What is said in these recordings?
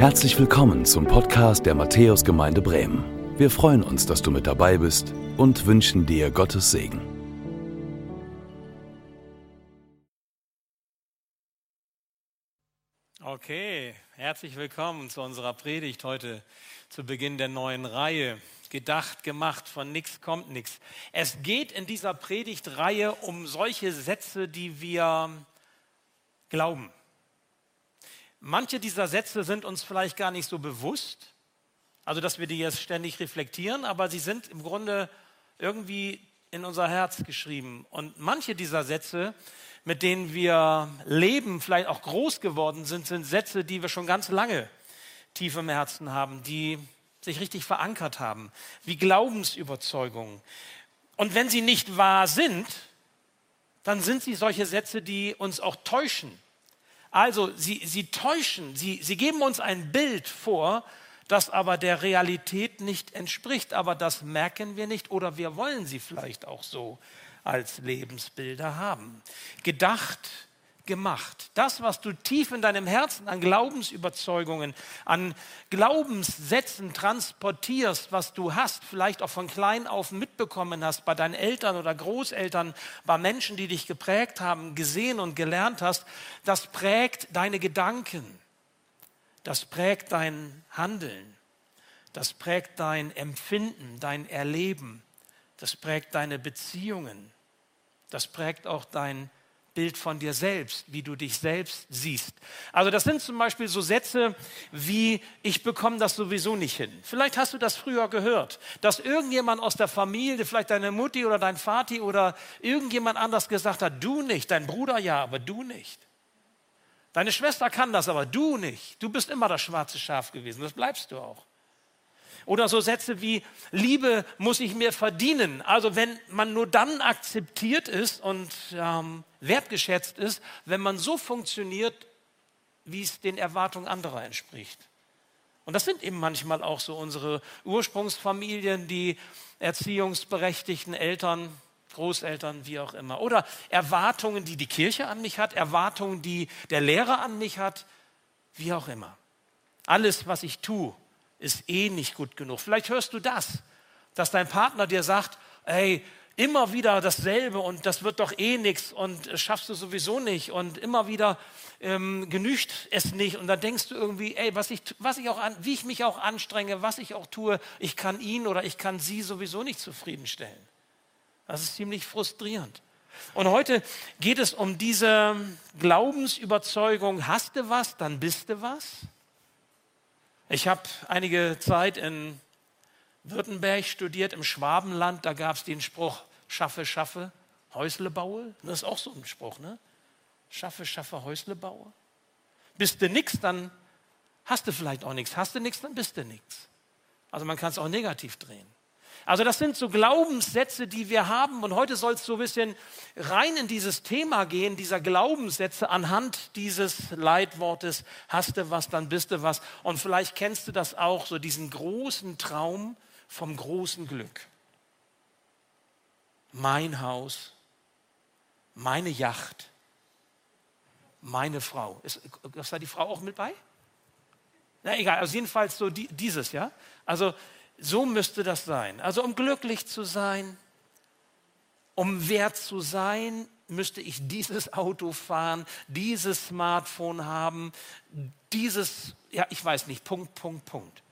Herzlich willkommen zum Podcast der Matthäusgemeinde Bremen. Wir freuen uns, dass du mit dabei bist und wünschen dir Gottes Segen. Okay, herzlich willkommen zu unserer Predigt heute zu Beginn der neuen Reihe. Gedacht, gemacht, von nichts kommt nichts. Es geht in dieser Predigtreihe um solche Sätze, die wir glauben. Manche dieser Sätze sind uns vielleicht gar nicht so bewusst, also dass wir die jetzt ständig reflektieren, aber sie sind im Grunde irgendwie in unser Herz geschrieben. Und manche dieser Sätze, mit denen wir leben, vielleicht auch groß geworden sind, sind Sätze, die wir schon ganz lange tief im Herzen haben, die sich richtig verankert haben, wie Glaubensüberzeugungen. Und wenn sie nicht wahr sind, dann sind sie solche Sätze, die uns auch täuschen, also sie, sie täuschen, sie, sie geben uns ein Bild vor, das aber der Realität nicht entspricht. Aber das merken wir nicht oder wir wollen sie vielleicht auch so als Lebensbilder haben. Gedacht gemacht. Das, was du tief in deinem Herzen an Glaubensüberzeugungen, an Glaubenssätzen transportierst, was du hast, vielleicht auch von klein auf mitbekommen hast, bei deinen Eltern oder Großeltern, bei Menschen, die dich geprägt haben, gesehen und gelernt hast, das prägt deine Gedanken, das prägt dein Handeln, das prägt dein Empfinden, dein Erleben, das prägt deine Beziehungen, das prägt auch dein Bild von dir selbst, wie du dich selbst siehst. Also das sind zum Beispiel so Sätze wie, ich bekomme das sowieso nicht hin. Vielleicht hast du das früher gehört, dass irgendjemand aus der Familie, vielleicht deine Mutti oder dein Vati oder irgendjemand anders gesagt hat, du nicht, dein Bruder ja, aber du nicht. Deine Schwester kann das, aber du nicht. Du bist immer das schwarze Schaf gewesen, das bleibst du auch. Oder so Sätze wie, Liebe muss ich mir verdienen. Also wenn man nur dann akzeptiert ist und ähm, wertgeschätzt ist, wenn man so funktioniert, wie es den Erwartungen anderer entspricht. Und das sind eben manchmal auch so unsere Ursprungsfamilien, die erziehungsberechtigten Eltern, Großeltern, wie auch immer. Oder Erwartungen, die die Kirche an mich hat, Erwartungen, die der Lehrer an mich hat, wie auch immer. Alles, was ich tue, ist eh nicht gut genug. Vielleicht hörst du das, dass dein Partner dir sagt, ey, immer wieder dasselbe und das wird doch eh nichts und schaffst du sowieso nicht und immer wieder ähm, genügt es nicht und dann denkst du irgendwie, ey, was ich, was ich auch an, wie ich mich auch anstrenge, was ich auch tue, ich kann ihn oder ich kann sie sowieso nicht zufriedenstellen. Das ist ziemlich frustrierend. Und heute geht es um diese Glaubensüberzeugung, hast du was, dann bist du was. Ich habe einige Zeit in Württemberg studiert, im Schwabenland. Da gab es den Spruch, schaffe, schaffe, Häusle baue. Das ist auch so ein Spruch, ne? Schaffe, schaffe, Häusle baue. Bist du nix, dann hast du vielleicht auch nichts. Hast du nichts, dann bist du nichts. Also man kann es auch negativ drehen. Also das sind so Glaubenssätze, die wir haben. Und heute soll es so ein bisschen rein in dieses Thema gehen, dieser Glaubenssätze anhand dieses Leitwortes, hast du was, dann bist du was. Und vielleicht kennst du das auch, so diesen großen Traum vom großen Glück. Mein Haus, meine Yacht, meine Frau. Ist, ist da die Frau auch mit bei? Na egal, also jedenfalls so die, dieses, ja. Also so müsste das sein. Also um glücklich zu sein, um wert zu sein, müsste ich dieses Auto fahren, dieses Smartphone haben, dieses, ja, ich weiß nicht, Punkt, Punkt, Punkt.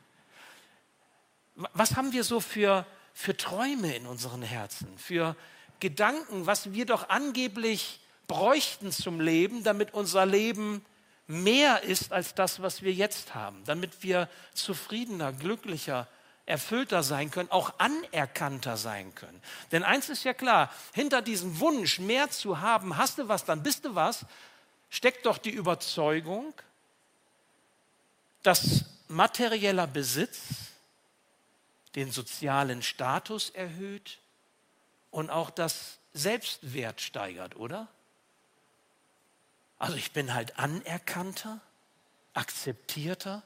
Was haben wir so für, für Träume in unseren Herzen, für Gedanken, was wir doch angeblich bräuchten zum Leben, damit unser Leben mehr ist als das, was wir jetzt haben, damit wir zufriedener, glücklicher, erfüllter sein können, auch anerkannter sein können. Denn eins ist ja klar, hinter diesem Wunsch, mehr zu haben, hast du was, dann bist du was, steckt doch die Überzeugung, dass materieller Besitz den sozialen Status erhöht und auch das Selbstwert steigert, oder? Also ich bin halt anerkannter, akzeptierter,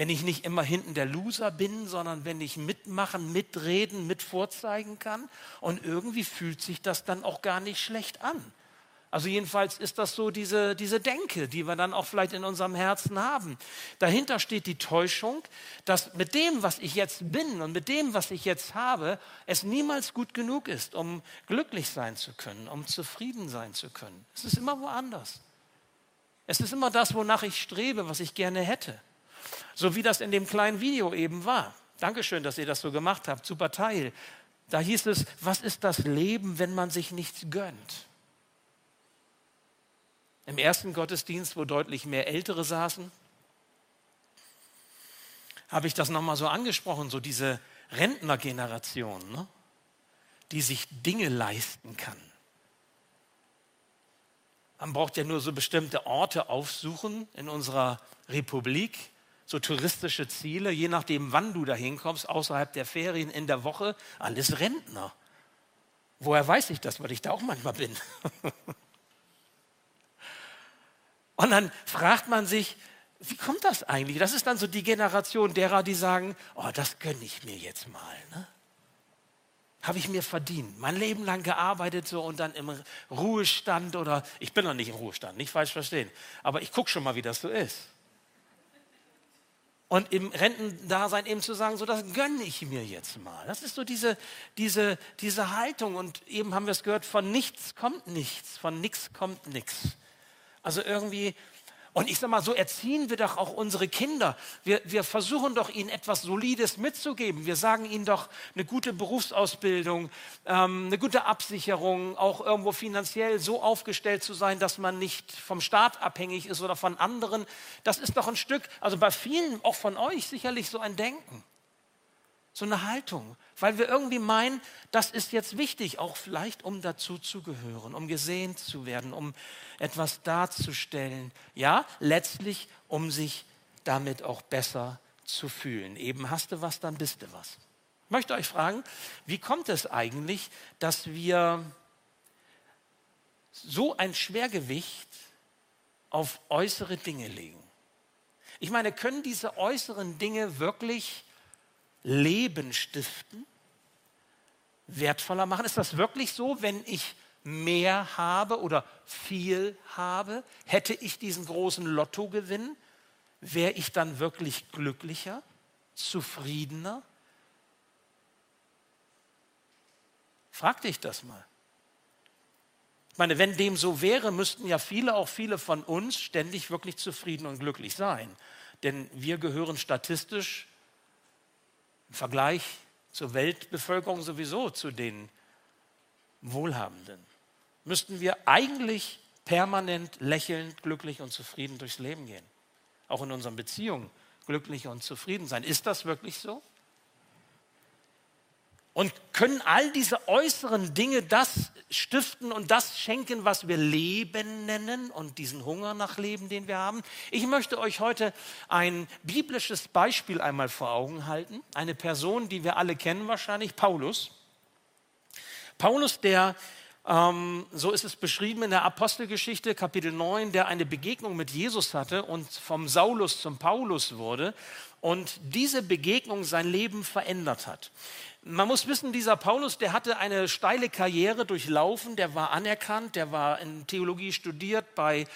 wenn ich nicht immer hinten der Loser bin, sondern wenn ich mitmachen, mitreden, mit vorzeigen kann. Und irgendwie fühlt sich das dann auch gar nicht schlecht an. Also jedenfalls ist das so diese, diese Denke, die wir dann auch vielleicht in unserem Herzen haben. Dahinter steht die Täuschung, dass mit dem, was ich jetzt bin und mit dem, was ich jetzt habe, es niemals gut genug ist, um glücklich sein zu können, um zufrieden sein zu können. Es ist immer woanders. Es ist immer das, wonach ich strebe, was ich gerne hätte. So wie das in dem kleinen Video eben war. Dankeschön, dass ihr das so gemacht habt. Super Teil. Da hieß es, was ist das Leben, wenn man sich nichts gönnt? Im ersten Gottesdienst, wo deutlich mehr Ältere saßen, habe ich das nochmal so angesprochen, so diese Rentnergeneration, ne? die sich Dinge leisten kann. Man braucht ja nur so bestimmte Orte aufsuchen in unserer Republik, so touristische Ziele, je nachdem, wann du da hinkommst, außerhalb der Ferien in der Woche, alles Rentner. Woher weiß ich das, weil ich da auch manchmal bin? Und dann fragt man sich, wie kommt das eigentlich? Das ist dann so die Generation derer, die sagen, oh, das gönne ich mir jetzt mal. Ne? Habe ich mir verdient. Mein Leben lang gearbeitet so und dann im Ruhestand oder, ich bin noch nicht im Ruhestand, nicht falsch verstehen, aber ich gucke schon mal, wie das so ist. Und im Rentendasein eben zu sagen, so das gönne ich mir jetzt mal. Das ist so diese, diese, diese Haltung. Und eben haben wir es gehört, von nichts kommt nichts, von nichts kommt nichts. Also irgendwie, und ich sage mal, so erziehen wir doch auch unsere Kinder. Wir, wir versuchen doch ihnen etwas Solides mitzugeben. Wir sagen ihnen doch eine gute Berufsausbildung, ähm, eine gute Absicherung, auch irgendwo finanziell so aufgestellt zu sein, dass man nicht vom Staat abhängig ist oder von anderen. Das ist doch ein Stück, also bei vielen, auch von euch sicherlich so ein Denken so eine Haltung, weil wir irgendwie meinen, das ist jetzt wichtig, auch vielleicht um dazu zu gehören, um gesehen zu werden, um etwas darzustellen. Ja, letztlich, um sich damit auch besser zu fühlen. Eben hast du was, dann bist du was. Ich möchte euch fragen, wie kommt es eigentlich, dass wir so ein Schwergewicht auf äußere Dinge legen? Ich meine, können diese äußeren Dinge wirklich Leben stiften, wertvoller machen? Ist das wirklich so, wenn ich mehr habe oder viel habe? Hätte ich diesen großen Lottogewinn, wäre ich dann wirklich glücklicher, zufriedener? Frag dich das mal. Ich meine, wenn dem so wäre, müssten ja viele, auch viele von uns, ständig wirklich zufrieden und glücklich sein. Denn wir gehören statistisch im Vergleich zur Weltbevölkerung sowieso zu den Wohlhabenden, müssten wir eigentlich permanent lächelnd, glücklich und zufrieden durchs Leben gehen. Auch in unseren Beziehungen glücklich und zufrieden sein. Ist das wirklich so? Und können all diese äußeren Dinge das stiften und das schenken, was wir Leben nennen und diesen Hunger nach Leben, den wir haben? Ich möchte euch heute ein biblisches Beispiel einmal vor Augen halten. Eine Person, die wir alle kennen wahrscheinlich, Paulus. Paulus, der, ähm, so ist es beschrieben in der Apostelgeschichte, Kapitel 9, der eine Begegnung mit Jesus hatte und vom Saulus zum Paulus wurde und diese Begegnung sein Leben verändert hat. Man muss wissen, dieser Paulus, der hatte eine steile Karriere durchlaufen, der war anerkannt, der war in Theologie studiert bei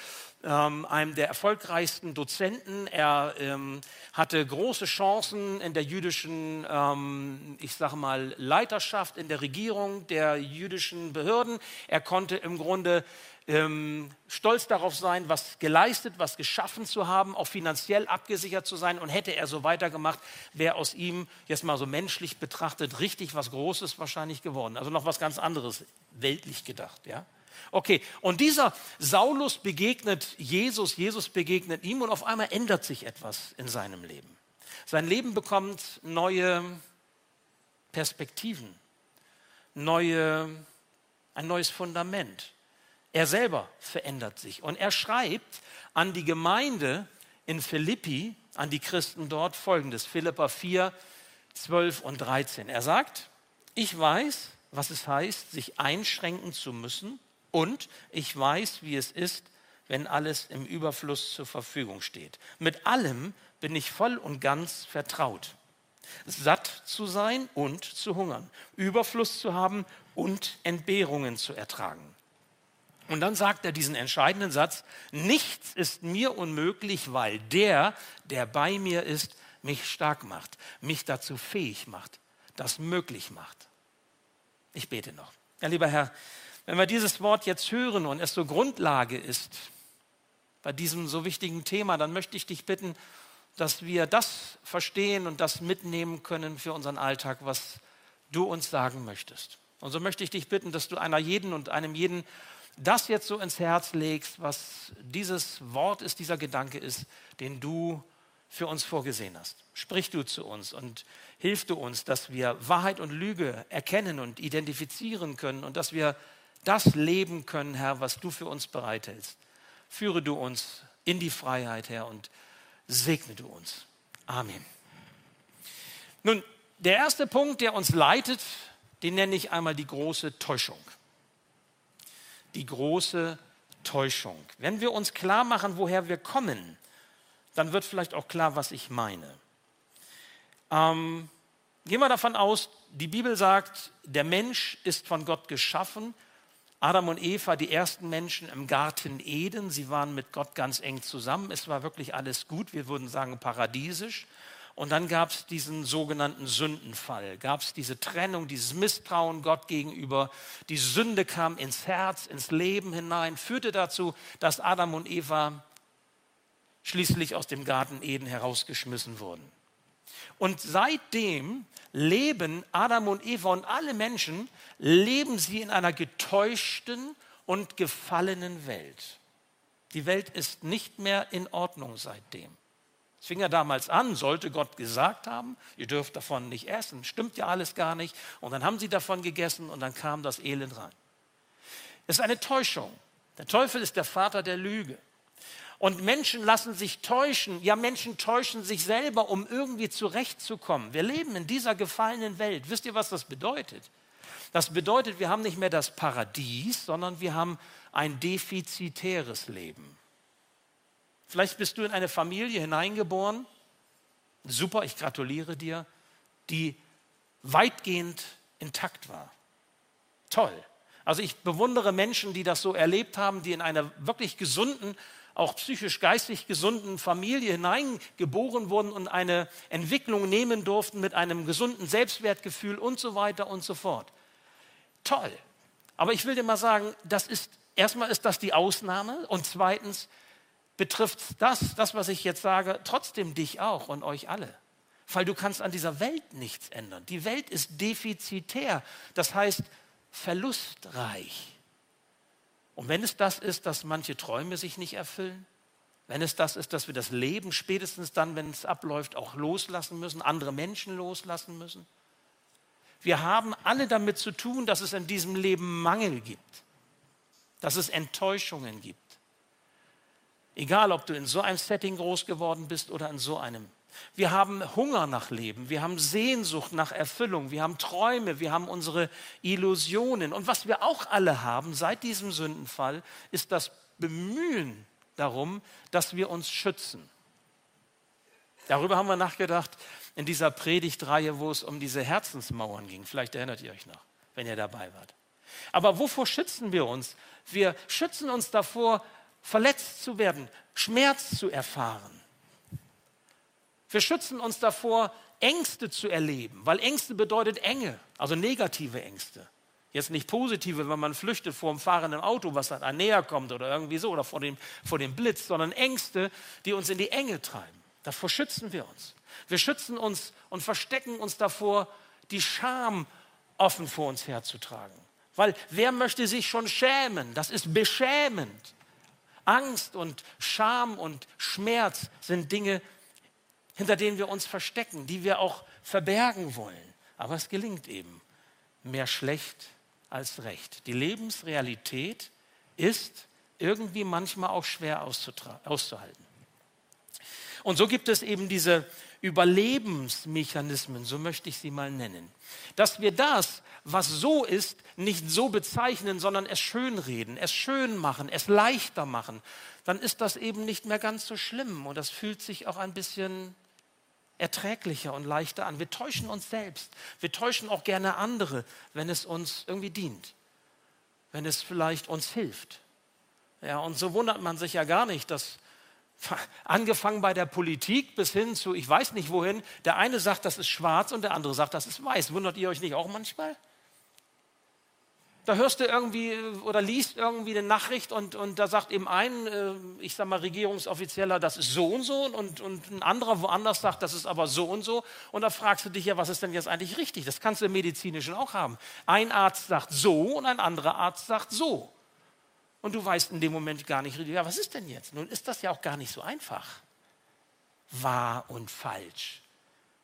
ähm, einem der erfolgreichsten Dozenten. Er ähm, hatte große Chancen in der jüdischen, ähm, ich sage mal, Leiterschaft, in der Regierung der jüdischen Behörden. Er konnte im Grunde ähm, stolz darauf sein, was geleistet, was geschaffen zu haben, auch finanziell abgesichert zu sein. Und hätte er so weitergemacht, wäre aus ihm jetzt mal so menschlich betrachtet richtig was Großes wahrscheinlich geworden. Also noch was ganz anderes, weltlich gedacht. Ja? Okay, und dieser Saulus begegnet Jesus, Jesus begegnet ihm und auf einmal ändert sich etwas in seinem Leben. Sein Leben bekommt neue Perspektiven, neue, ein neues Fundament. Er selber verändert sich. Und er schreibt an die Gemeinde in Philippi, an die Christen dort folgendes, Philippa 4, 12 und 13. Er sagt, ich weiß, was es heißt, sich einschränken zu müssen und ich weiß, wie es ist, wenn alles im Überfluss zur Verfügung steht. Mit allem bin ich voll und ganz vertraut. Satt zu sein und zu hungern, Überfluss zu haben und Entbehrungen zu ertragen. Und dann sagt er diesen entscheidenden Satz, nichts ist mir unmöglich, weil der, der bei mir ist, mich stark macht, mich dazu fähig macht, das möglich macht. Ich bete noch. Ja, lieber Herr, wenn wir dieses Wort jetzt hören und es so Grundlage ist bei diesem so wichtigen Thema, dann möchte ich dich bitten, dass wir das verstehen und das mitnehmen können für unseren Alltag, was du uns sagen möchtest. Und so möchte ich dich bitten, dass du einer jeden und einem jeden das jetzt so ins Herz legst, was dieses Wort ist, dieser Gedanke ist, den du für uns vorgesehen hast. Sprich du zu uns und hilf du uns, dass wir Wahrheit und Lüge erkennen und identifizieren können und dass wir das leben können, Herr, was du für uns bereithältst. Führe du uns in die Freiheit, Herr, und segne du uns. Amen. Nun, der erste Punkt, der uns leitet, den nenne ich einmal die große Täuschung. Die große Täuschung. Wenn wir uns klar machen, woher wir kommen, dann wird vielleicht auch klar, was ich meine. Ähm, gehen wir davon aus, die Bibel sagt, der Mensch ist von Gott geschaffen. Adam und Eva, die ersten Menschen im Garten Eden, sie waren mit Gott ganz eng zusammen. Es war wirklich alles gut, wir würden sagen paradiesisch. Und dann gab es diesen sogenannten Sündenfall, gab es diese Trennung, dieses Misstrauen Gott gegenüber. Die Sünde kam ins Herz, ins Leben hinein, führte dazu, dass Adam und Eva schließlich aus dem Garten Eden herausgeschmissen wurden. Und seitdem leben Adam und Eva und alle Menschen, leben sie in einer getäuschten und gefallenen Welt. Die Welt ist nicht mehr in Ordnung seitdem. Es fing ja damals an, sollte Gott gesagt haben, ihr dürft davon nicht essen, stimmt ja alles gar nicht. Und dann haben sie davon gegessen und dann kam das Elend rein. Es ist eine Täuschung. Der Teufel ist der Vater der Lüge. Und Menschen lassen sich täuschen. Ja, Menschen täuschen sich selber, um irgendwie zurechtzukommen. Wir leben in dieser gefallenen Welt. Wisst ihr, was das bedeutet? Das bedeutet, wir haben nicht mehr das Paradies, sondern wir haben ein defizitäres Leben. Vielleicht bist du in eine Familie hineingeboren, super, ich gratuliere dir, die weitgehend intakt war. Toll. Also ich bewundere Menschen, die das so erlebt haben, die in einer wirklich gesunden, auch psychisch geistig gesunden Familie hineingeboren wurden und eine Entwicklung nehmen durften mit einem gesunden Selbstwertgefühl und so weiter und so fort. Toll. Aber ich will dir mal sagen, das ist erstmal ist das die Ausnahme und zweitens betrifft das, das, was ich jetzt sage, trotzdem dich auch und euch alle. Weil du kannst an dieser Welt nichts ändern. Die Welt ist defizitär, das heißt verlustreich. Und wenn es das ist, dass manche Träume sich nicht erfüllen, wenn es das ist, dass wir das Leben spätestens dann, wenn es abläuft, auch loslassen müssen, andere Menschen loslassen müssen. Wir haben alle damit zu tun, dass es in diesem Leben Mangel gibt, dass es Enttäuschungen gibt. Egal, ob du in so einem Setting groß geworden bist oder in so einem. Wir haben Hunger nach Leben, wir haben Sehnsucht nach Erfüllung, wir haben Träume, wir haben unsere Illusionen. Und was wir auch alle haben seit diesem Sündenfall, ist das Bemühen darum, dass wir uns schützen. Darüber haben wir nachgedacht in dieser Predigtreihe, wo es um diese Herzensmauern ging. Vielleicht erinnert ihr euch noch, wenn ihr dabei wart. Aber wovor schützen wir uns? Wir schützen uns davor, verletzt zu werden, Schmerz zu erfahren. Wir schützen uns davor, Ängste zu erleben, weil Ängste bedeutet Enge, also negative Ängste. Jetzt nicht positive, wenn man flüchtet vor einem fahrenden Auto, was dann näher kommt oder irgendwie so, oder vor dem, vor dem Blitz, sondern Ängste, die uns in die Enge treiben. Davor schützen wir uns. Wir schützen uns und verstecken uns davor, die Scham offen vor uns herzutragen. Weil wer möchte sich schon schämen? Das ist beschämend. Angst und Scham und Schmerz sind Dinge, hinter denen wir uns verstecken, die wir auch verbergen wollen. Aber es gelingt eben mehr schlecht als recht. Die Lebensrealität ist irgendwie manchmal auch schwer auszuhalten. Und so gibt es eben diese Überlebensmechanismen, so möchte ich sie mal nennen. Dass wir das, was so ist, nicht so bezeichnen, sondern es schönreden, es schön machen, es leichter machen, dann ist das eben nicht mehr ganz so schlimm und das fühlt sich auch ein bisschen erträglicher und leichter an. Wir täuschen uns selbst, wir täuschen auch gerne andere, wenn es uns irgendwie dient, wenn es vielleicht uns hilft. Ja, und so wundert man sich ja gar nicht, dass angefangen bei der Politik bis hin zu, ich weiß nicht wohin, der eine sagt, das ist schwarz und der andere sagt, das ist weiß. Wundert ihr euch nicht auch manchmal? Da hörst du irgendwie oder liest irgendwie eine Nachricht und, und da sagt eben ein, äh, ich sag mal, Regierungsoffizieller, das ist so und so und, und ein anderer woanders sagt, das ist aber so und so. Und da fragst du dich ja, was ist denn jetzt eigentlich richtig? Das kannst du im Medizinischen auch haben. Ein Arzt sagt so und ein anderer Arzt sagt so. Und du weißt in dem Moment gar nicht, ja, was ist denn jetzt? Nun ist das ja auch gar nicht so einfach. Wahr und falsch.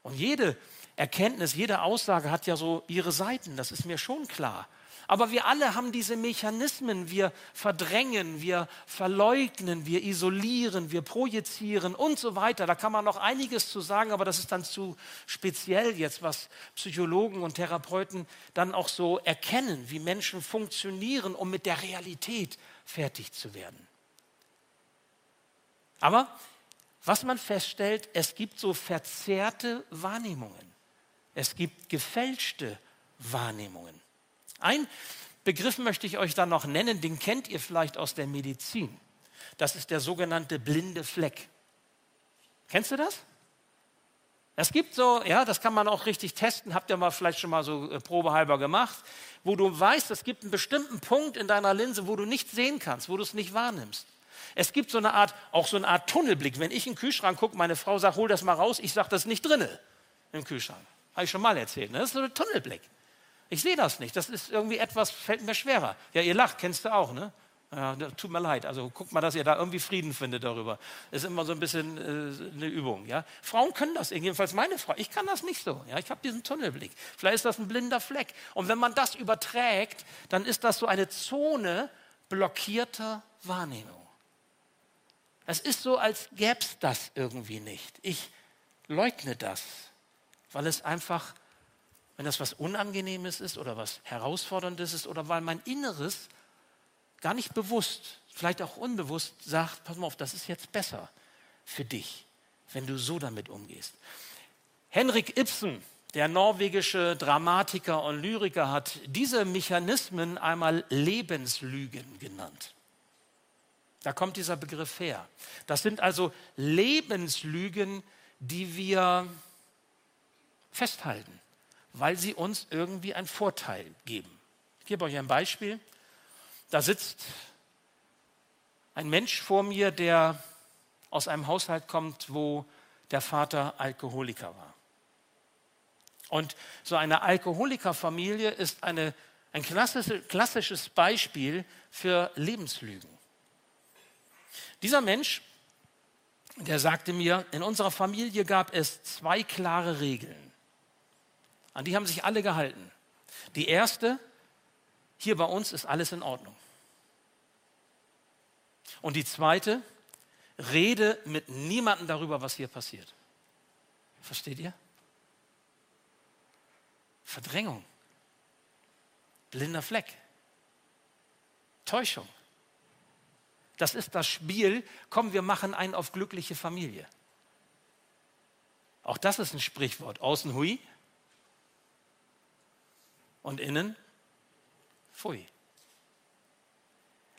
Und jede Erkenntnis, jede Aussage hat ja so ihre Seiten, das ist mir schon klar. Aber wir alle haben diese Mechanismen. Wir verdrängen, wir verleugnen, wir isolieren, wir projizieren und so weiter. Da kann man noch einiges zu sagen, aber das ist dann zu speziell jetzt, was Psychologen und Therapeuten dann auch so erkennen, wie Menschen funktionieren, um mit der Realität fertig zu werden. Aber was man feststellt, es gibt so verzerrte Wahrnehmungen. Es gibt gefälschte Wahrnehmungen. Ein Begriff möchte ich euch dann noch nennen, den kennt ihr vielleicht aus der Medizin. Das ist der sogenannte blinde Fleck. Kennst du das? Es gibt so, ja, das kann man auch richtig testen, habt ihr mal vielleicht schon mal so äh, probehalber gemacht, wo du weißt, es gibt einen bestimmten Punkt in deiner Linse, wo du nichts sehen kannst, wo du es nicht wahrnimmst. Es gibt so eine Art, auch so eine Art Tunnelblick. Wenn ich in den Kühlschrank gucke, meine Frau sagt, hol das mal raus, ich sage, das ist nicht drinne im Kühlschrank. Habe ich schon mal erzählt. Ne? Das ist so ein Tunnelblick. Ich sehe das nicht. Das ist irgendwie etwas, fällt mir schwerer. Ja, ihr lacht, kennst du auch, ne? Ja, tut mir leid. Also guckt mal, dass ihr da irgendwie Frieden findet darüber. Ist immer so ein bisschen äh, eine Übung. Ja? Frauen können das, jedenfalls meine Frau. Ich kann das nicht so. Ja? Ich habe diesen Tunnelblick. Vielleicht ist das ein blinder Fleck. Und wenn man das überträgt, dann ist das so eine Zone blockierter Wahrnehmung. Es ist so, als gäbe es das irgendwie nicht. Ich leugne das, weil es einfach wenn das was Unangenehmes ist oder was Herausforderndes ist oder weil mein Inneres gar nicht bewusst, vielleicht auch unbewusst sagt, pass mal auf, das ist jetzt besser für dich, wenn du so damit umgehst. Henrik Ibsen, der norwegische Dramatiker und Lyriker, hat diese Mechanismen einmal Lebenslügen genannt. Da kommt dieser Begriff her. Das sind also Lebenslügen, die wir festhalten weil sie uns irgendwie einen Vorteil geben. Ich gebe euch ein Beispiel. Da sitzt ein Mensch vor mir, der aus einem Haushalt kommt, wo der Vater Alkoholiker war. Und so eine Alkoholikerfamilie ist eine, ein klassisches Beispiel für Lebenslügen. Dieser Mensch, der sagte mir, in unserer Familie gab es zwei klare Regeln. An die haben sich alle gehalten. Die erste, hier bei uns ist alles in Ordnung. Und die zweite, rede mit niemandem darüber, was hier passiert. Versteht ihr? Verdrängung. Blinder Fleck. Täuschung. Das ist das Spiel, komm, wir machen einen auf glückliche Familie. Auch das ist ein Sprichwort. Außen hui, und innen pfui.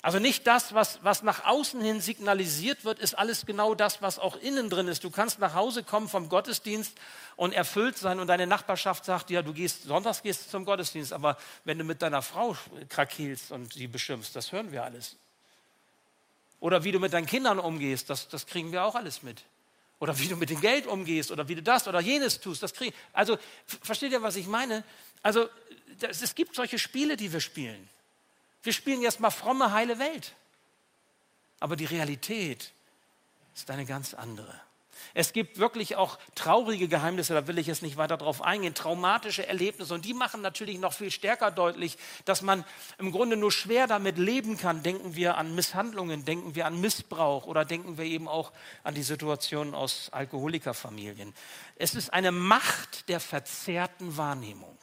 Also nicht das, was, was nach außen hin signalisiert wird, ist alles genau das, was auch innen drin ist. Du kannst nach Hause kommen vom Gottesdienst und erfüllt sein und deine Nachbarschaft sagt, ja, du gehst, sonntags gehst zum Gottesdienst, aber wenn du mit deiner Frau krakelst und sie beschimpfst, das hören wir alles. Oder wie du mit deinen Kindern umgehst, das, das kriegen wir auch alles mit. Oder wie du mit dem Geld umgehst oder wie du das oder jenes tust, das kriegen. Also, versteht ihr, was ich meine? Also, es gibt solche Spiele, die wir spielen. Wir spielen jetzt mal fromme, heile Welt. Aber die Realität ist eine ganz andere. Es gibt wirklich auch traurige Geheimnisse, da will ich jetzt nicht weiter drauf eingehen, traumatische Erlebnisse. Und die machen natürlich noch viel stärker deutlich, dass man im Grunde nur schwer damit leben kann. Denken wir an Misshandlungen, denken wir an Missbrauch oder denken wir eben auch an die Situation aus Alkoholikerfamilien. Es ist eine Macht der verzerrten Wahrnehmung.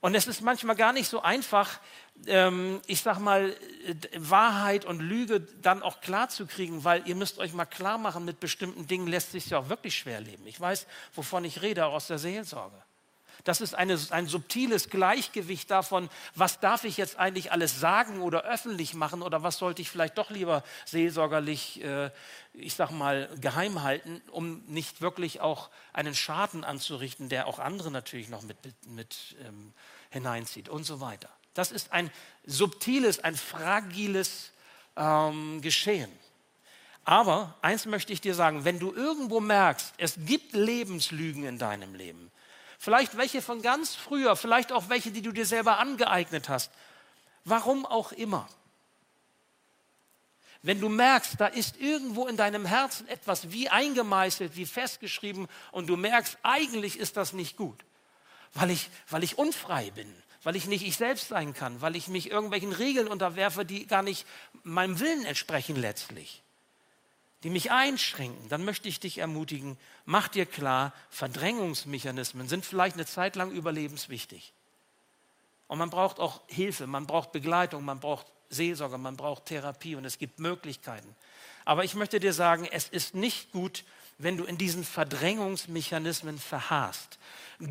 Und es ist manchmal gar nicht so einfach, ähm, ich sag mal, Wahrheit und Lüge dann auch klar zu kriegen, weil ihr müsst euch mal klar machen, mit bestimmten Dingen lässt sich ja auch wirklich schwer leben. Ich weiß, wovon ich rede, auch aus der Seelsorge. Das ist eine, ein subtiles Gleichgewicht davon, was darf ich jetzt eigentlich alles sagen oder öffentlich machen oder was sollte ich vielleicht doch lieber seelsorgerlich, äh, ich sag mal, geheim halten, um nicht wirklich auch einen Schaden anzurichten, der auch andere natürlich noch mit, mit, mit ähm, hineinzieht und so weiter. Das ist ein subtiles, ein fragiles ähm, Geschehen. Aber eins möchte ich dir sagen, wenn du irgendwo merkst, es gibt Lebenslügen in deinem Leben, vielleicht welche von ganz früher, vielleicht auch welche, die du dir selber angeeignet hast, warum auch immer. Wenn du merkst, da ist irgendwo in deinem Herzen etwas wie eingemeißelt, wie festgeschrieben und du merkst, eigentlich ist das nicht gut, weil ich, weil ich unfrei bin, weil ich nicht ich selbst sein kann, weil ich mich irgendwelchen Regeln unterwerfe, die gar nicht meinem Willen entsprechen letztlich die mich einschränken, dann möchte ich dich ermutigen, mach dir klar, Verdrängungsmechanismen sind vielleicht eine Zeit lang überlebenswichtig. Und man braucht auch Hilfe, man braucht Begleitung, man braucht Seelsorge, man braucht Therapie und es gibt Möglichkeiten. Aber ich möchte dir sagen, es ist nicht gut, wenn du in diesen Verdrängungsmechanismen verharrst.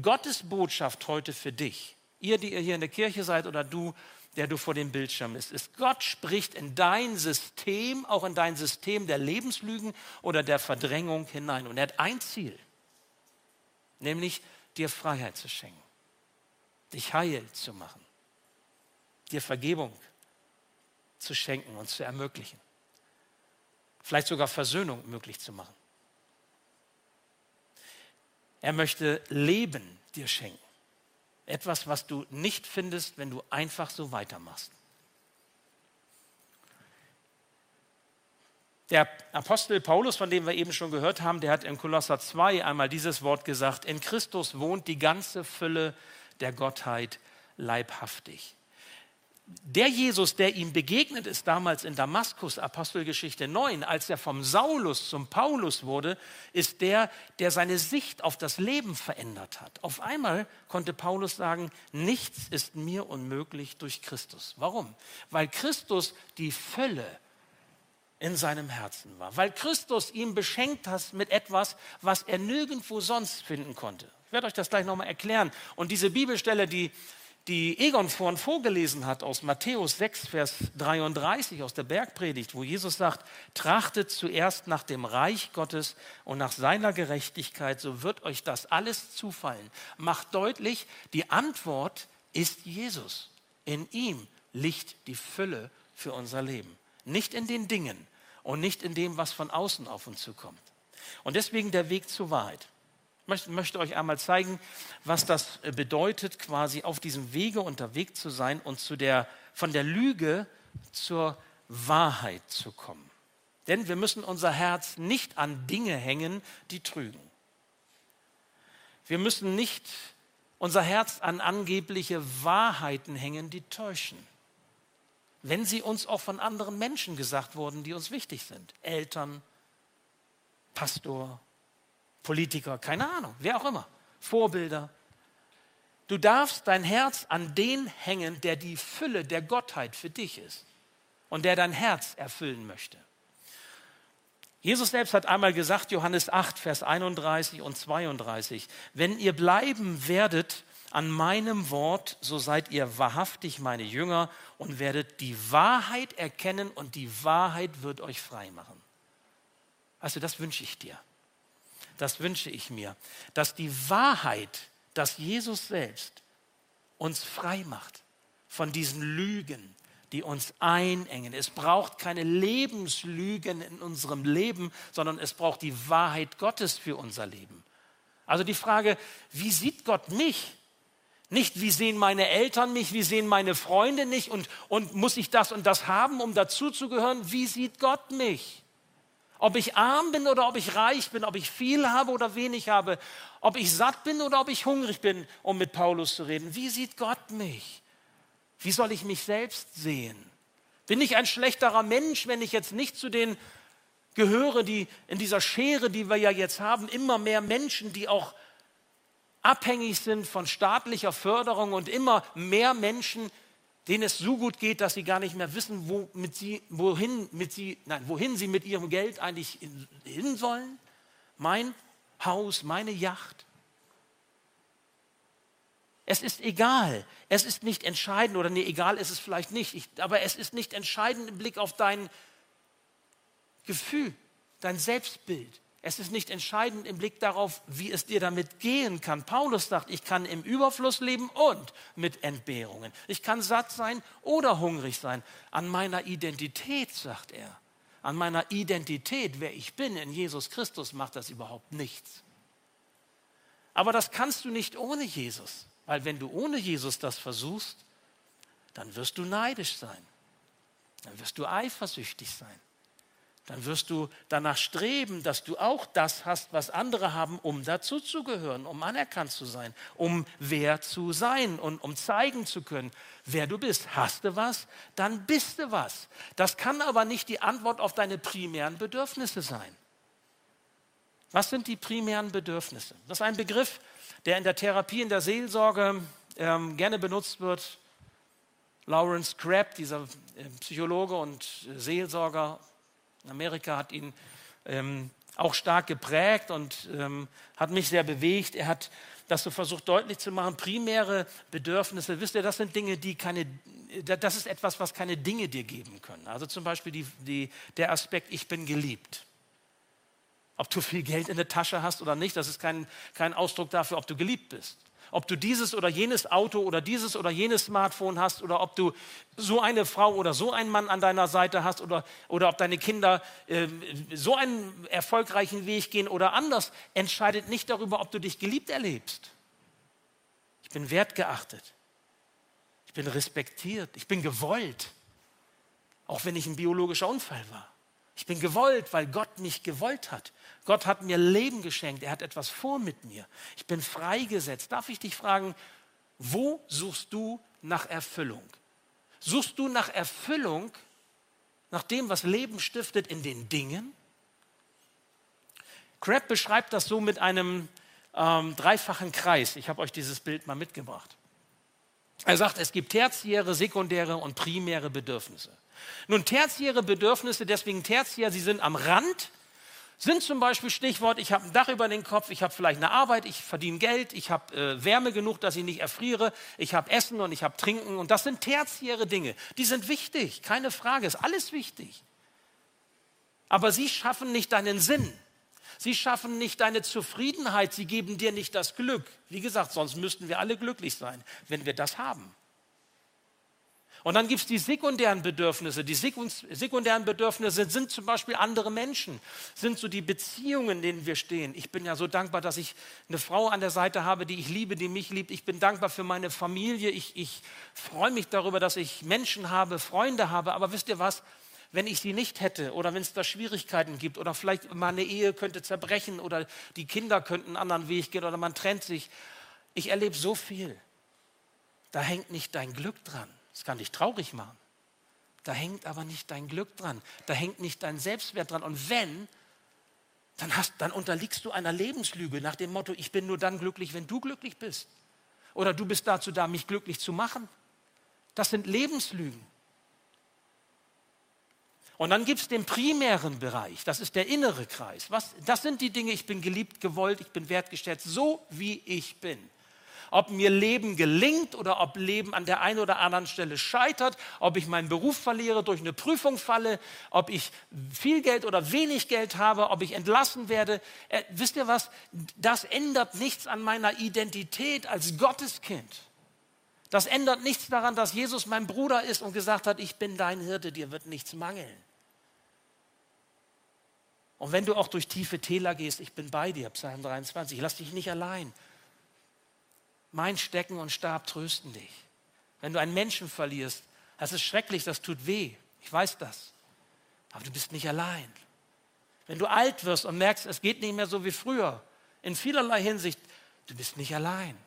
Gottes Botschaft heute für dich, ihr, die ihr hier in der Kirche seid oder du, der du vor dem Bildschirm bist, ist, Gott spricht in dein System, auch in dein System der Lebenslügen oder der Verdrängung hinein. Und er hat ein Ziel, nämlich dir Freiheit zu schenken, dich heil zu machen, dir Vergebung zu schenken und zu ermöglichen, vielleicht sogar Versöhnung möglich zu machen. Er möchte Leben dir schenken. Etwas, was du nicht findest, wenn du einfach so weitermachst. Der Apostel Paulus, von dem wir eben schon gehört haben, der hat in Kolosser 2 einmal dieses Wort gesagt, in Christus wohnt die ganze Fülle der Gottheit leibhaftig der Jesus, der ihm begegnet ist damals in Damaskus, Apostelgeschichte 9, als er vom Saulus zum Paulus wurde, ist der, der seine Sicht auf das Leben verändert hat. Auf einmal konnte Paulus sagen, nichts ist mir unmöglich durch Christus. Warum? Weil Christus die Fülle in seinem Herzen war. Weil Christus ihm beschenkt hat mit etwas, was er nirgendwo sonst finden konnte. Ich werde euch das gleich nochmal erklären. Und diese Bibelstelle, die die Egon vorhin vorgelesen hat aus Matthäus 6, Vers 33 aus der Bergpredigt, wo Jesus sagt, trachtet zuerst nach dem Reich Gottes und nach seiner Gerechtigkeit, so wird euch das alles zufallen. Macht deutlich, die Antwort ist Jesus. In ihm liegt die Fülle für unser Leben. Nicht in den Dingen und nicht in dem, was von außen auf uns zukommt. Und deswegen der Weg zur Wahrheit. Ich möchte euch einmal zeigen, was das äh, bedeutet, quasi auf diesem Wege unterwegs zu sein und zu der, von der Lüge zur Wahrheit zu kommen. Denn wir müssen unser Herz nicht an Dinge hängen, die trügen. Wir müssen nicht unser Herz an angebliche Wahrheiten hängen, die täuschen. Wenn sie uns auch von anderen Menschen gesagt wurden, die uns wichtig sind. Eltern, Pastor, Politiker, keine Ahnung, wer auch immer, Vorbilder. Du darfst dein Herz an den hängen, der die Fülle der Gottheit für dich ist und der dein Herz erfüllen möchte. Jesus selbst hat einmal gesagt, Johannes 8, Vers 31 und 32, wenn ihr bleiben werdet an meinem Wort, so seid ihr wahrhaftig meine Jünger und werdet die Wahrheit erkennen und die Wahrheit wird euch frei machen. Also das wünsche ich dir das wünsche ich mir, dass die Wahrheit, dass Jesus selbst uns frei macht von diesen Lügen, die uns einengen. Es braucht keine Lebenslügen in unserem Leben, sondern es braucht die Wahrheit Gottes für unser Leben. Also die Frage, wie sieht Gott mich? Nicht, wie sehen meine Eltern mich, wie sehen meine Freunde mich und, und muss ich das und das haben, um dazuzugehören? Wie sieht Gott mich? Ob ich arm bin oder ob ich reich bin, ob ich viel habe oder wenig habe, ob ich satt bin oder ob ich hungrig bin, um mit Paulus zu reden. Wie sieht Gott mich? Wie soll ich mich selbst sehen? Bin ich ein schlechterer Mensch, wenn ich jetzt nicht zu den gehöre, die in dieser Schere, die wir ja jetzt haben, immer mehr Menschen, die auch abhängig sind von staatlicher Förderung und immer mehr Menschen, denen es so gut geht, dass sie gar nicht mehr wissen, wo mit sie, wohin, mit sie, nein, wohin sie mit ihrem Geld eigentlich hin sollen. Mein Haus, meine Yacht. Es ist egal. Es ist nicht entscheidend, oder nee, egal ist es vielleicht nicht, ich, aber es ist nicht entscheidend im Blick auf dein Gefühl, dein Selbstbild. Es ist nicht entscheidend im Blick darauf, wie es dir damit gehen kann. Paulus sagt, ich kann im Überfluss leben und mit Entbehrungen. Ich kann satt sein oder hungrig sein. An meiner Identität, sagt er, an meiner Identität, wer ich bin in Jesus Christus, macht das überhaupt nichts. Aber das kannst du nicht ohne Jesus, weil wenn du ohne Jesus das versuchst, dann wirst du neidisch sein, dann wirst du eifersüchtig sein, dann wirst du danach streben, dass du auch das hast, was andere haben, um dazuzugehören, um anerkannt zu sein, um wer zu sein und um zeigen zu können, wer du bist. Hast du was, dann bist du was. Das kann aber nicht die Antwort auf deine primären Bedürfnisse sein. Was sind die primären Bedürfnisse? Das ist ein Begriff, der in der Therapie, in der Seelsorge ähm, gerne benutzt wird. Lawrence Crabb, dieser äh, Psychologe und Seelsorger in Amerika hat ihn ähm, auch stark geprägt und ähm, hat mich sehr bewegt. Er hat das so versucht deutlich zu machen. Primäre Bedürfnisse, wisst ihr, das sind Dinge, die keine, das ist etwas, was keine Dinge dir geben können. Also zum Beispiel die, die, der Aspekt, ich bin geliebt. Ob du viel Geld in der Tasche hast oder nicht, das ist kein, kein Ausdruck dafür, ob du geliebt bist ob du dieses oder jenes Auto oder dieses oder jenes Smartphone hast oder ob du so eine Frau oder so einen Mann an deiner Seite hast oder, oder ob deine Kinder äh, so einen erfolgreichen Weg gehen oder anders, entscheidet nicht darüber, ob du dich geliebt erlebst. Ich bin wertgeachtet. Ich bin respektiert. Ich bin gewollt. Auch wenn ich ein biologischer Unfall war. Ich bin gewollt, weil Gott mich gewollt hat. Gott hat mir Leben geschenkt. Er hat etwas vor mit mir. Ich bin freigesetzt. Darf ich dich fragen, wo suchst du nach Erfüllung? Suchst du nach Erfüllung, nach dem, was Leben stiftet, in den Dingen? Crabb beschreibt das so mit einem ähm, dreifachen Kreis. Ich habe euch dieses Bild mal mitgebracht. Er sagt, es gibt tertiäre, sekundäre und primäre Bedürfnisse. Nun, tertiäre Bedürfnisse, deswegen tertiär, sie sind am Rand, sind zum Beispiel Stichwort, ich habe ein Dach über den Kopf, ich habe vielleicht eine Arbeit, ich verdiene Geld, ich habe äh, Wärme genug, dass ich nicht erfriere, ich habe Essen und ich habe Trinken und das sind tertiäre Dinge. Die sind wichtig, keine Frage, ist alles wichtig. Aber sie schaffen nicht deinen Sinn. Sie schaffen nicht deine Zufriedenheit, sie geben dir nicht das Glück. Wie gesagt, sonst müssten wir alle glücklich sein, wenn wir das haben. Und dann gibt es die sekundären Bedürfnisse. Die sekundären Bedürfnisse sind zum Beispiel andere Menschen, sind so die Beziehungen, in denen wir stehen. Ich bin ja so dankbar, dass ich eine Frau an der Seite habe, die ich liebe, die mich liebt. Ich bin dankbar für meine Familie. Ich, ich freue mich darüber, dass ich Menschen habe, Freunde habe. Aber wisst ihr was? Wenn ich sie nicht hätte oder wenn es da Schwierigkeiten gibt oder vielleicht meine Ehe könnte zerbrechen oder die Kinder könnten einen anderen Weg gehen oder man trennt sich. Ich erlebe so viel. Da hängt nicht dein Glück dran das kann dich traurig machen. Da hängt aber nicht dein Glück dran. Da hängt nicht dein Selbstwert dran. Und wenn, dann, hast, dann unterliegst du einer Lebenslüge nach dem Motto, ich bin nur dann glücklich, wenn du glücklich bist. Oder du bist dazu da, mich glücklich zu machen. Das sind Lebenslügen. Und dann gibt es den primären Bereich, das ist der innere Kreis. Was, das sind die Dinge, ich bin geliebt, gewollt, ich bin wertgeschätzt, so wie ich bin ob mir Leben gelingt oder ob Leben an der einen oder anderen Stelle scheitert, ob ich meinen Beruf verliere, durch eine Prüfung falle, ob ich viel Geld oder wenig Geld habe, ob ich entlassen werde. Äh, wisst ihr was? Das ändert nichts an meiner Identität als Gotteskind. Das ändert nichts daran, dass Jesus mein Bruder ist und gesagt hat, ich bin dein Hirte, dir wird nichts mangeln. Und wenn du auch durch tiefe Täler gehst, ich bin bei dir, Psalm 23, ich lass dich nicht allein. Mein Stecken und Stab trösten dich. Wenn du einen Menschen verlierst, das ist schrecklich, das tut weh. Ich weiß das. Aber du bist nicht allein. Wenn du alt wirst und merkst, es geht nicht mehr so wie früher, in vielerlei Hinsicht, du bist nicht allein.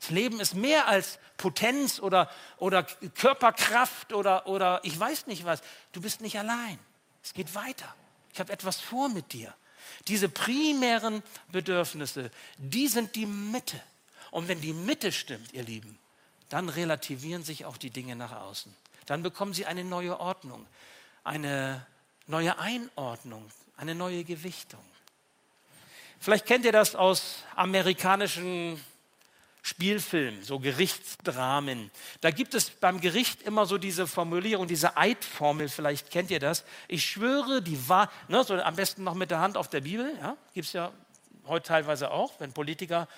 Das Leben ist mehr als Potenz oder, oder Körperkraft oder, oder ich weiß nicht was. Du bist nicht allein. Es geht weiter. Ich habe etwas vor mit dir. Diese primären Bedürfnisse, die sind die Mitte. Und wenn die Mitte stimmt, ihr Lieben, dann relativieren sich auch die Dinge nach außen. Dann bekommen sie eine neue Ordnung, eine neue Einordnung, eine neue Gewichtung. Vielleicht kennt ihr das aus amerikanischen Spielfilm, so Gerichtsdramen. Da gibt es beim Gericht immer so diese Formulierung, diese Eidformel, vielleicht kennt ihr das. Ich schwöre die Wahrheit, ne, so am besten noch mit der Hand auf der Bibel, ja, gibt es ja heute teilweise auch, wenn Politiker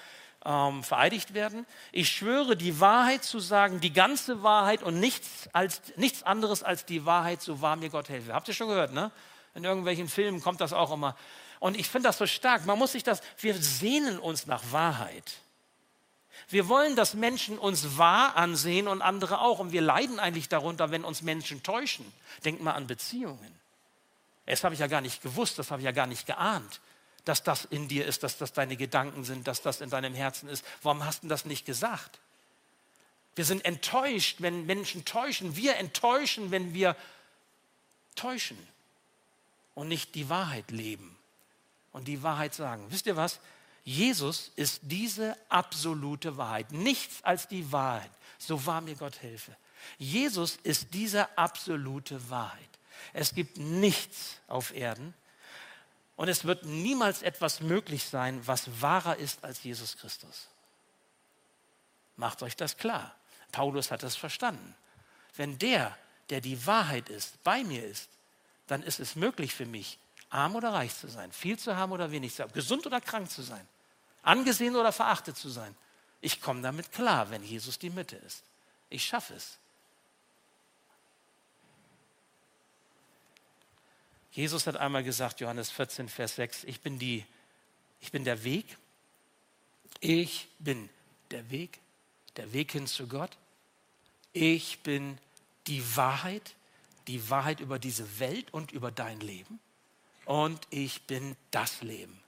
ähm, vereidigt werden. Ich schwöre die Wahrheit zu sagen, die ganze Wahrheit und nichts, als, nichts anderes als die Wahrheit, so wahr mir Gott helfe. Habt ihr schon gehört, ne? In irgendwelchen Filmen kommt das auch immer. Und ich finde das so stark. Man muss sich das, wir sehnen uns nach Wahrheit. Wir wollen, dass Menschen uns wahr ansehen und andere auch. Und wir leiden eigentlich darunter, wenn uns Menschen täuschen. Denk mal an Beziehungen. Das habe ich ja gar nicht gewusst, das habe ich ja gar nicht geahnt, dass das in dir ist, dass das deine Gedanken sind, dass das in deinem Herzen ist. Warum hast du das nicht gesagt? Wir sind enttäuscht, wenn Menschen täuschen. Wir enttäuschen, wenn wir täuschen und nicht die Wahrheit leben und die Wahrheit sagen. Wisst ihr was? Jesus ist diese absolute Wahrheit, nichts als die Wahrheit. So wahr mir Gott helfe. Jesus ist diese absolute Wahrheit. Es gibt nichts auf Erden und es wird niemals etwas möglich sein, was wahrer ist als Jesus Christus. Macht euch das klar. Paulus hat es verstanden. Wenn der, der die Wahrheit ist, bei mir ist, dann ist es möglich für mich, arm oder reich zu sein, viel zu haben oder wenig zu haben, gesund oder krank zu sein angesehen oder verachtet zu sein. Ich komme damit klar, wenn Jesus die Mitte ist. Ich schaffe es. Jesus hat einmal gesagt, Johannes 14, Vers 6, ich bin, die, ich bin der Weg, ich bin der Weg, der Weg hin zu Gott, ich bin die Wahrheit, die Wahrheit über diese Welt und über dein Leben und ich bin das Leben.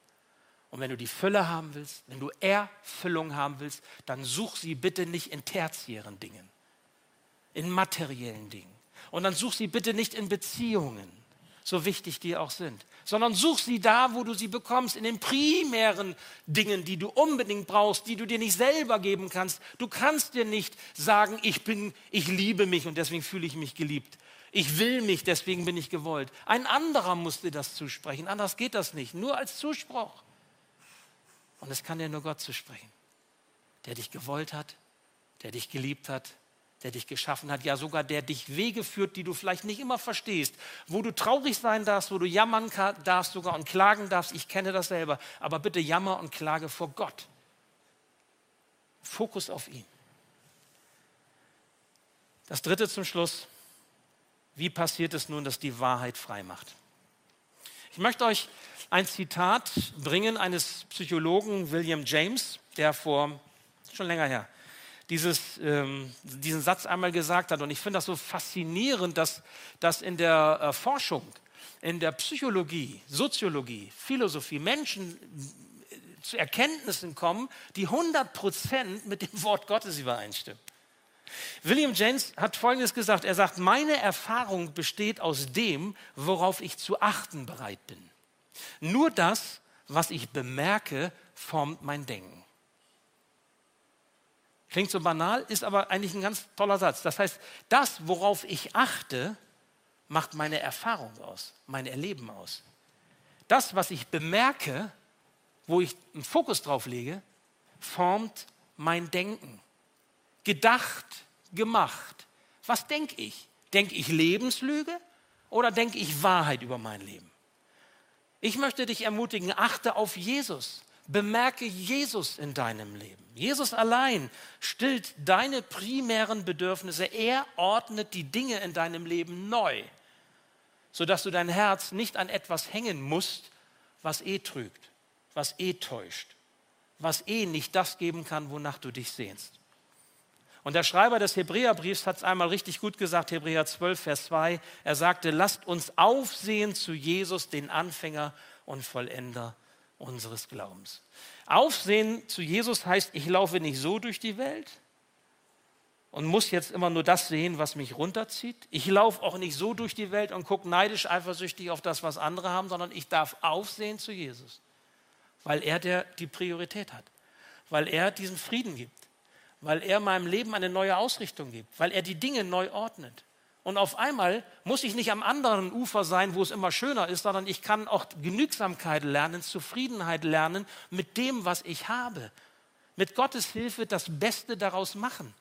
Und wenn du die Fülle haben willst, wenn du Erfüllung haben willst, dann such sie bitte nicht in tertiären Dingen, in materiellen Dingen. Und dann such sie bitte nicht in Beziehungen, so wichtig die auch sind, sondern such sie da, wo du sie bekommst, in den primären Dingen, die du unbedingt brauchst, die du dir nicht selber geben kannst. Du kannst dir nicht sagen, ich bin, ich liebe mich und deswegen fühle ich mich geliebt. Ich will mich, deswegen bin ich gewollt. Ein anderer muss dir das zusprechen, anders geht das nicht, nur als Zuspruch. Und es kann dir nur Gott zusprechen, der dich gewollt hat, der dich geliebt hat, der dich geschaffen hat, ja sogar der dich Wege führt, die du vielleicht nicht immer verstehst, wo du traurig sein darfst, wo du jammern darfst sogar und klagen darfst. Ich kenne das selber, aber bitte jammer und klage vor Gott. Fokus auf ihn. Das dritte zum Schluss. Wie passiert es nun, dass die Wahrheit frei macht? Ich möchte euch ein Zitat bringen eines Psychologen William James, der vor schon länger her dieses, ähm, diesen Satz einmal gesagt hat. Und ich finde das so faszinierend, dass, dass in der äh, Forschung, in der Psychologie, Soziologie, Philosophie Menschen äh, zu Erkenntnissen kommen, die 100 Prozent mit dem Wort Gottes übereinstimmen. William James hat Folgendes gesagt. Er sagt, meine Erfahrung besteht aus dem, worauf ich zu achten bereit bin. Nur das, was ich bemerke, formt mein Denken. Klingt so banal, ist aber eigentlich ein ganz toller Satz. Das heißt, das, worauf ich achte, macht meine Erfahrung aus, mein Erleben aus. Das, was ich bemerke, wo ich einen Fokus drauf lege, formt mein Denken. Gedacht, gemacht. Was denke ich? Denke ich Lebenslüge oder denke ich Wahrheit über mein Leben? Ich möchte dich ermutigen, achte auf Jesus. Bemerke Jesus in deinem Leben. Jesus allein stillt deine primären Bedürfnisse. Er ordnet die Dinge in deinem Leben neu, sodass du dein Herz nicht an etwas hängen musst, was eh trügt, was eh täuscht, was eh nicht das geben kann, wonach du dich sehnst. Und der Schreiber des Hebräerbriefs hat es einmal richtig gut gesagt, Hebräer 12, Vers 2. Er sagte, lasst uns aufsehen zu Jesus, den Anfänger und Vollender unseres Glaubens. Aufsehen zu Jesus heißt, ich laufe nicht so durch die Welt und muss jetzt immer nur das sehen, was mich runterzieht. Ich laufe auch nicht so durch die Welt und gucke neidisch, eifersüchtig auf das, was andere haben, sondern ich darf aufsehen zu Jesus, weil er der die Priorität hat, weil er diesen Frieden gibt weil er meinem Leben eine neue Ausrichtung gibt, weil er die Dinge neu ordnet. Und auf einmal muss ich nicht am anderen Ufer sein, wo es immer schöner ist, sondern ich kann auch Genügsamkeit lernen, Zufriedenheit lernen mit dem, was ich habe, mit Gottes Hilfe das Beste daraus machen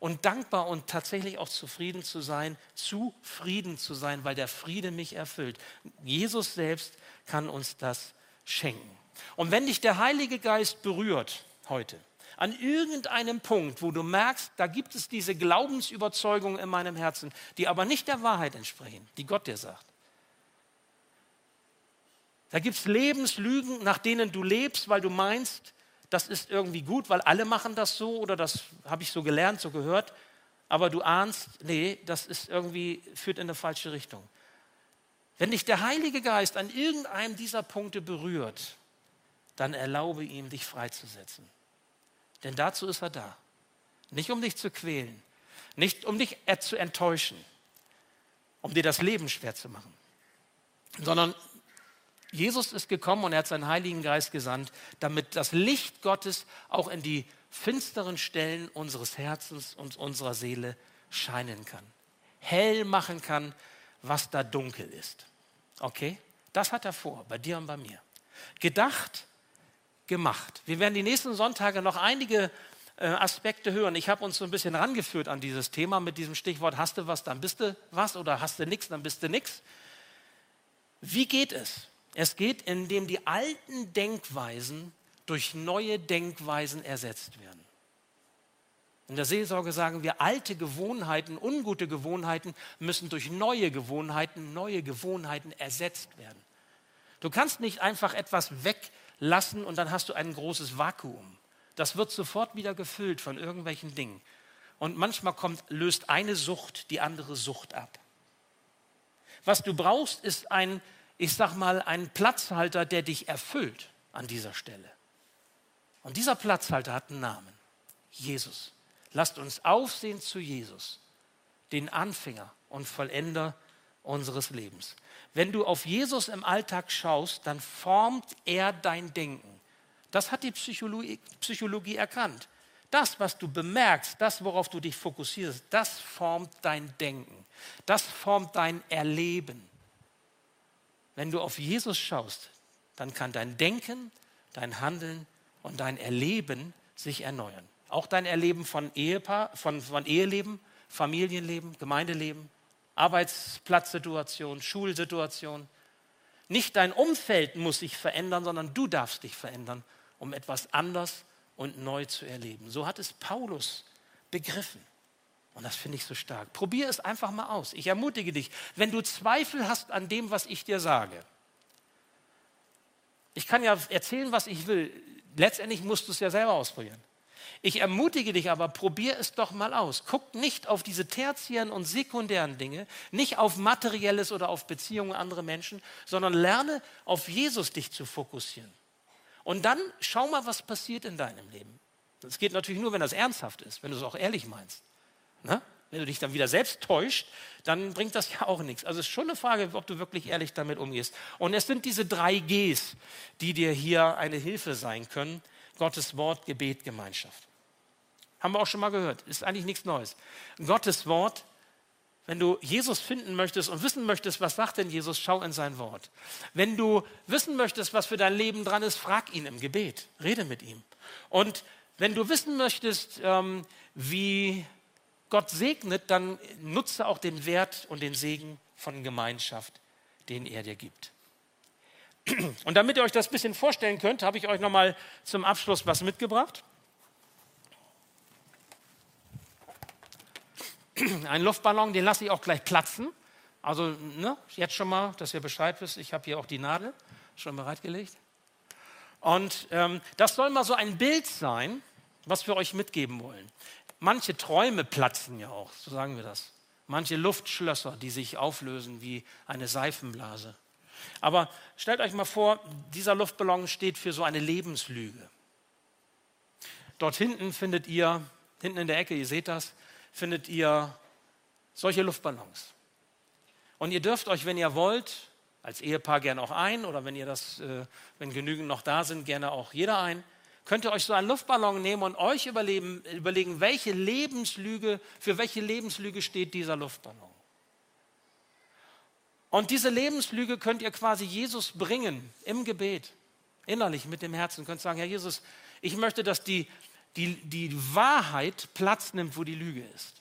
und dankbar und tatsächlich auch zufrieden zu sein, zufrieden zu sein, weil der Friede mich erfüllt. Jesus selbst kann uns das schenken. Und wenn dich der Heilige Geist berührt heute, an irgendeinem Punkt, wo du merkst, da gibt es diese Glaubensüberzeugungen in meinem Herzen, die aber nicht der Wahrheit entsprechen, die Gott dir sagt. Da gibt es Lebenslügen, nach denen du lebst, weil du meinst, das ist irgendwie gut, weil alle machen das so oder das habe ich so gelernt, so gehört. Aber du ahnst, nee, das ist irgendwie, führt in eine falsche Richtung. Wenn dich der Heilige Geist an irgendeinem dieser Punkte berührt, dann erlaube ihm, dich freizusetzen. Denn dazu ist er da. Nicht um dich zu quälen, nicht um dich zu enttäuschen, um dir das Leben schwer zu machen, sondern Jesus ist gekommen und er hat seinen Heiligen Geist gesandt, damit das Licht Gottes auch in die finsteren Stellen unseres Herzens und unserer Seele scheinen kann. Hell machen kann, was da dunkel ist. Okay? Das hat er vor, bei dir und bei mir. Gedacht, gemacht. Wir werden die nächsten Sonntage noch einige äh, Aspekte hören. Ich habe uns so ein bisschen rangeführt an dieses Thema mit diesem Stichwort, hast du was, dann bist du was oder hast du nichts, dann bist du nichts. Wie geht es? Es geht, indem die alten Denkweisen durch neue Denkweisen ersetzt werden. In der Seelsorge sagen wir, alte Gewohnheiten, ungute Gewohnheiten müssen durch neue Gewohnheiten, neue Gewohnheiten ersetzt werden. Du kannst nicht einfach etwas weglassen und dann hast du ein großes Vakuum. Das wird sofort wieder gefüllt von irgendwelchen Dingen. Und manchmal kommt, löst eine Sucht die andere Sucht ab. Was du brauchst, ist ein ich sag mal, einen Platzhalter, der dich erfüllt an dieser Stelle. Und dieser Platzhalter hat einen Namen. Jesus. Lasst uns aufsehen zu Jesus, den Anfänger und Vollender unseres Lebens. Wenn du auf Jesus im Alltag schaust, dann formt er dein Denken. Das hat die Psychologie, Psychologie erkannt. Das, was du bemerkst, das, worauf du dich fokussierst, das formt dein Denken. Das formt dein Erleben. Wenn du auf Jesus schaust, dann kann dein Denken, dein Handeln und dein Erleben sich erneuern. Auch dein Erleben von Ehepaar, von, von Eheleben, Familienleben, Gemeindeleben, Arbeitsplatzsituation, Schulsituation. Nicht dein Umfeld muss sich verändern, sondern du darfst dich verändern, um etwas anders und neu zu erleben. So hat es Paulus begriffen. Und das finde ich so stark. Probier es einfach mal aus. Ich ermutige dich, wenn du Zweifel hast an dem, was ich dir sage. Ich kann ja erzählen, was ich will. Letztendlich musst du es ja selber ausprobieren. Ich ermutige dich aber, probier es doch mal aus. Guck nicht auf diese tertiären und sekundären Dinge, nicht auf materielles oder auf Beziehungen anderer Menschen, sondern lerne auf Jesus dich zu fokussieren. Und dann schau mal, was passiert in deinem Leben. Das geht natürlich nur, wenn das ernsthaft ist, wenn du es auch ehrlich meinst. Ne? Wenn du dich dann wieder selbst täuscht, dann bringt das ja auch nichts. Also es ist schon eine Frage, ob du wirklich ehrlich damit umgehst. Und es sind diese drei Gs, die dir hier eine Hilfe sein können. Gottes Wort, Gebet, Gemeinschaft. Haben wir auch schon mal gehört. Ist eigentlich nichts Neues. Gottes Wort, wenn du Jesus finden möchtest und wissen möchtest, was sagt denn Jesus, schau in sein Wort. Wenn du wissen möchtest, was für dein Leben dran ist, frag ihn im Gebet. Rede mit ihm. Und wenn du wissen möchtest, ähm, wie Gott segnet, dann nutze auch den Wert und den Segen von Gemeinschaft, den er dir gibt. Und damit ihr euch das ein bisschen vorstellen könnt, habe ich euch nochmal zum Abschluss was mitgebracht. Ein Luftballon, den lasse ich auch gleich platzen. Also ne, jetzt schon mal, dass ihr Bescheid wisst, ich habe hier auch die Nadel schon bereitgelegt. Und ähm, das soll mal so ein Bild sein, was wir euch mitgeben wollen. Manche Träume platzen ja auch, so sagen wir das. Manche Luftschlösser, die sich auflösen wie eine Seifenblase. Aber stellt euch mal vor, dieser Luftballon steht für so eine Lebenslüge. Dort hinten findet ihr, hinten in der Ecke, ihr seht das, findet ihr solche Luftballons. Und ihr dürft euch, wenn ihr wollt, als Ehepaar gerne auch ein oder wenn ihr das, äh, wenn genügend noch da sind, gerne auch jeder ein könnt ihr euch so einen Luftballon nehmen und euch überlegen, überlegen, welche Lebenslüge, für welche Lebenslüge steht dieser Luftballon. Und diese Lebenslüge könnt ihr quasi Jesus bringen im Gebet, innerlich mit dem Herzen. Könnt sagen, Herr Jesus, ich möchte, dass die, die, die Wahrheit Platz nimmt, wo die Lüge ist.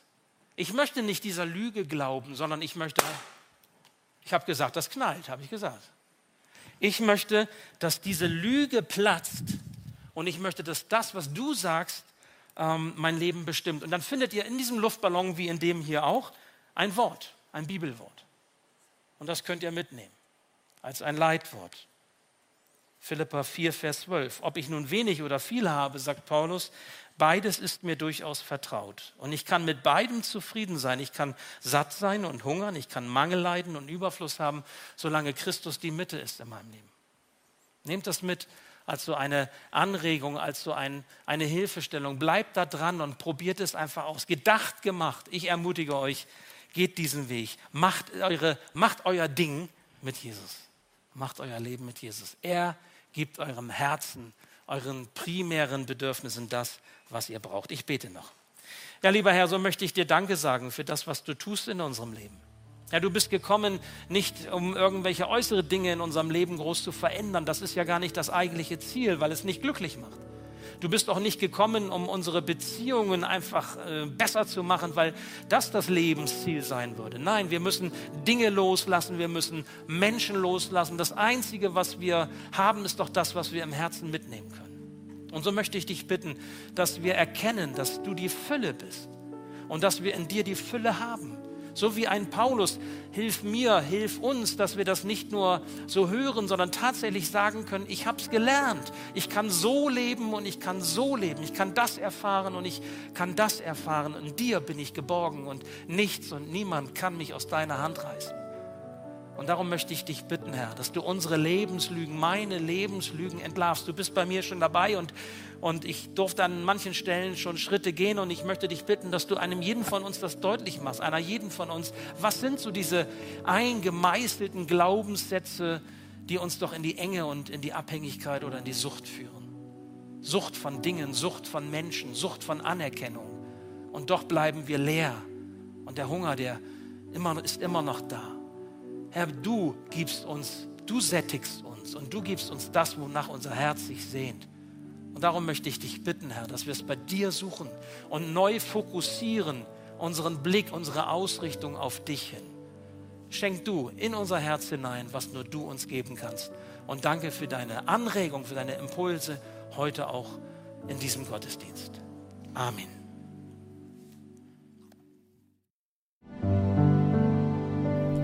Ich möchte nicht dieser Lüge glauben, sondern ich möchte, ich habe gesagt, das knallt, habe ich gesagt. Ich möchte, dass diese Lüge platzt und ich möchte, dass das, was du sagst, ähm, mein Leben bestimmt. Und dann findet ihr in diesem Luftballon, wie in dem hier auch, ein Wort, ein Bibelwort. Und das könnt ihr mitnehmen als ein Leitwort. Philippa 4, Vers 12. Ob ich nun wenig oder viel habe, sagt Paulus, beides ist mir durchaus vertraut. Und ich kann mit beidem zufrieden sein. Ich kann satt sein und hungern, ich kann Mangel leiden und Überfluss haben, solange Christus die Mitte ist in meinem Leben. Nehmt das mit als so eine Anregung, als so ein, eine Hilfestellung. Bleibt da dran und probiert es einfach aus. Gedacht gemacht. Ich ermutige euch, geht diesen Weg. Macht, eure, macht euer Ding mit Jesus. Macht euer Leben mit Jesus. Er gibt eurem Herzen, euren primären Bedürfnissen das, was ihr braucht. Ich bete noch. Ja, lieber Herr, so möchte ich dir Danke sagen für das, was du tust in unserem Leben. Ja, du bist gekommen, nicht um irgendwelche äußere Dinge in unserem Leben groß zu verändern. Das ist ja gar nicht das eigentliche Ziel, weil es nicht glücklich macht. Du bist auch nicht gekommen, um unsere Beziehungen einfach äh, besser zu machen, weil das das Lebensziel sein würde. Nein, wir müssen Dinge loslassen, wir müssen Menschen loslassen. Das Einzige, was wir haben, ist doch das, was wir im Herzen mitnehmen können. Und so möchte ich dich bitten, dass wir erkennen, dass du die Fülle bist und dass wir in dir die Fülle haben. So wie ein Paulus, hilf mir, hilf uns, dass wir das nicht nur so hören, sondern tatsächlich sagen können, ich habe es gelernt. Ich kann so leben und ich kann so leben. Ich kann das erfahren und ich kann das erfahren. In dir bin ich geborgen und nichts und niemand kann mich aus deiner Hand reißen. Und darum möchte ich dich bitten, Herr, dass du unsere Lebenslügen, meine Lebenslügen entlarvst. Du bist bei mir schon dabei und, und ich durfte an manchen Stellen schon Schritte gehen und ich möchte dich bitten, dass du einem jeden von uns das deutlich machst, einer jeden von uns. Was sind so diese eingemeißelten Glaubenssätze, die uns doch in die Enge und in die Abhängigkeit oder in die Sucht führen? Sucht von Dingen, Sucht von Menschen, Sucht von Anerkennung. Und doch bleiben wir leer. Und der Hunger, der immer, ist immer noch da. Herr, du gibst uns, du sättigst uns und du gibst uns das, wonach unser Herz sich sehnt. Und darum möchte ich dich bitten, Herr, dass wir es bei dir suchen und neu fokussieren, unseren Blick, unsere Ausrichtung auf dich hin. Schenk du in unser Herz hinein, was nur du uns geben kannst. Und danke für deine Anregung, für deine Impulse heute auch in diesem Gottesdienst. Amen.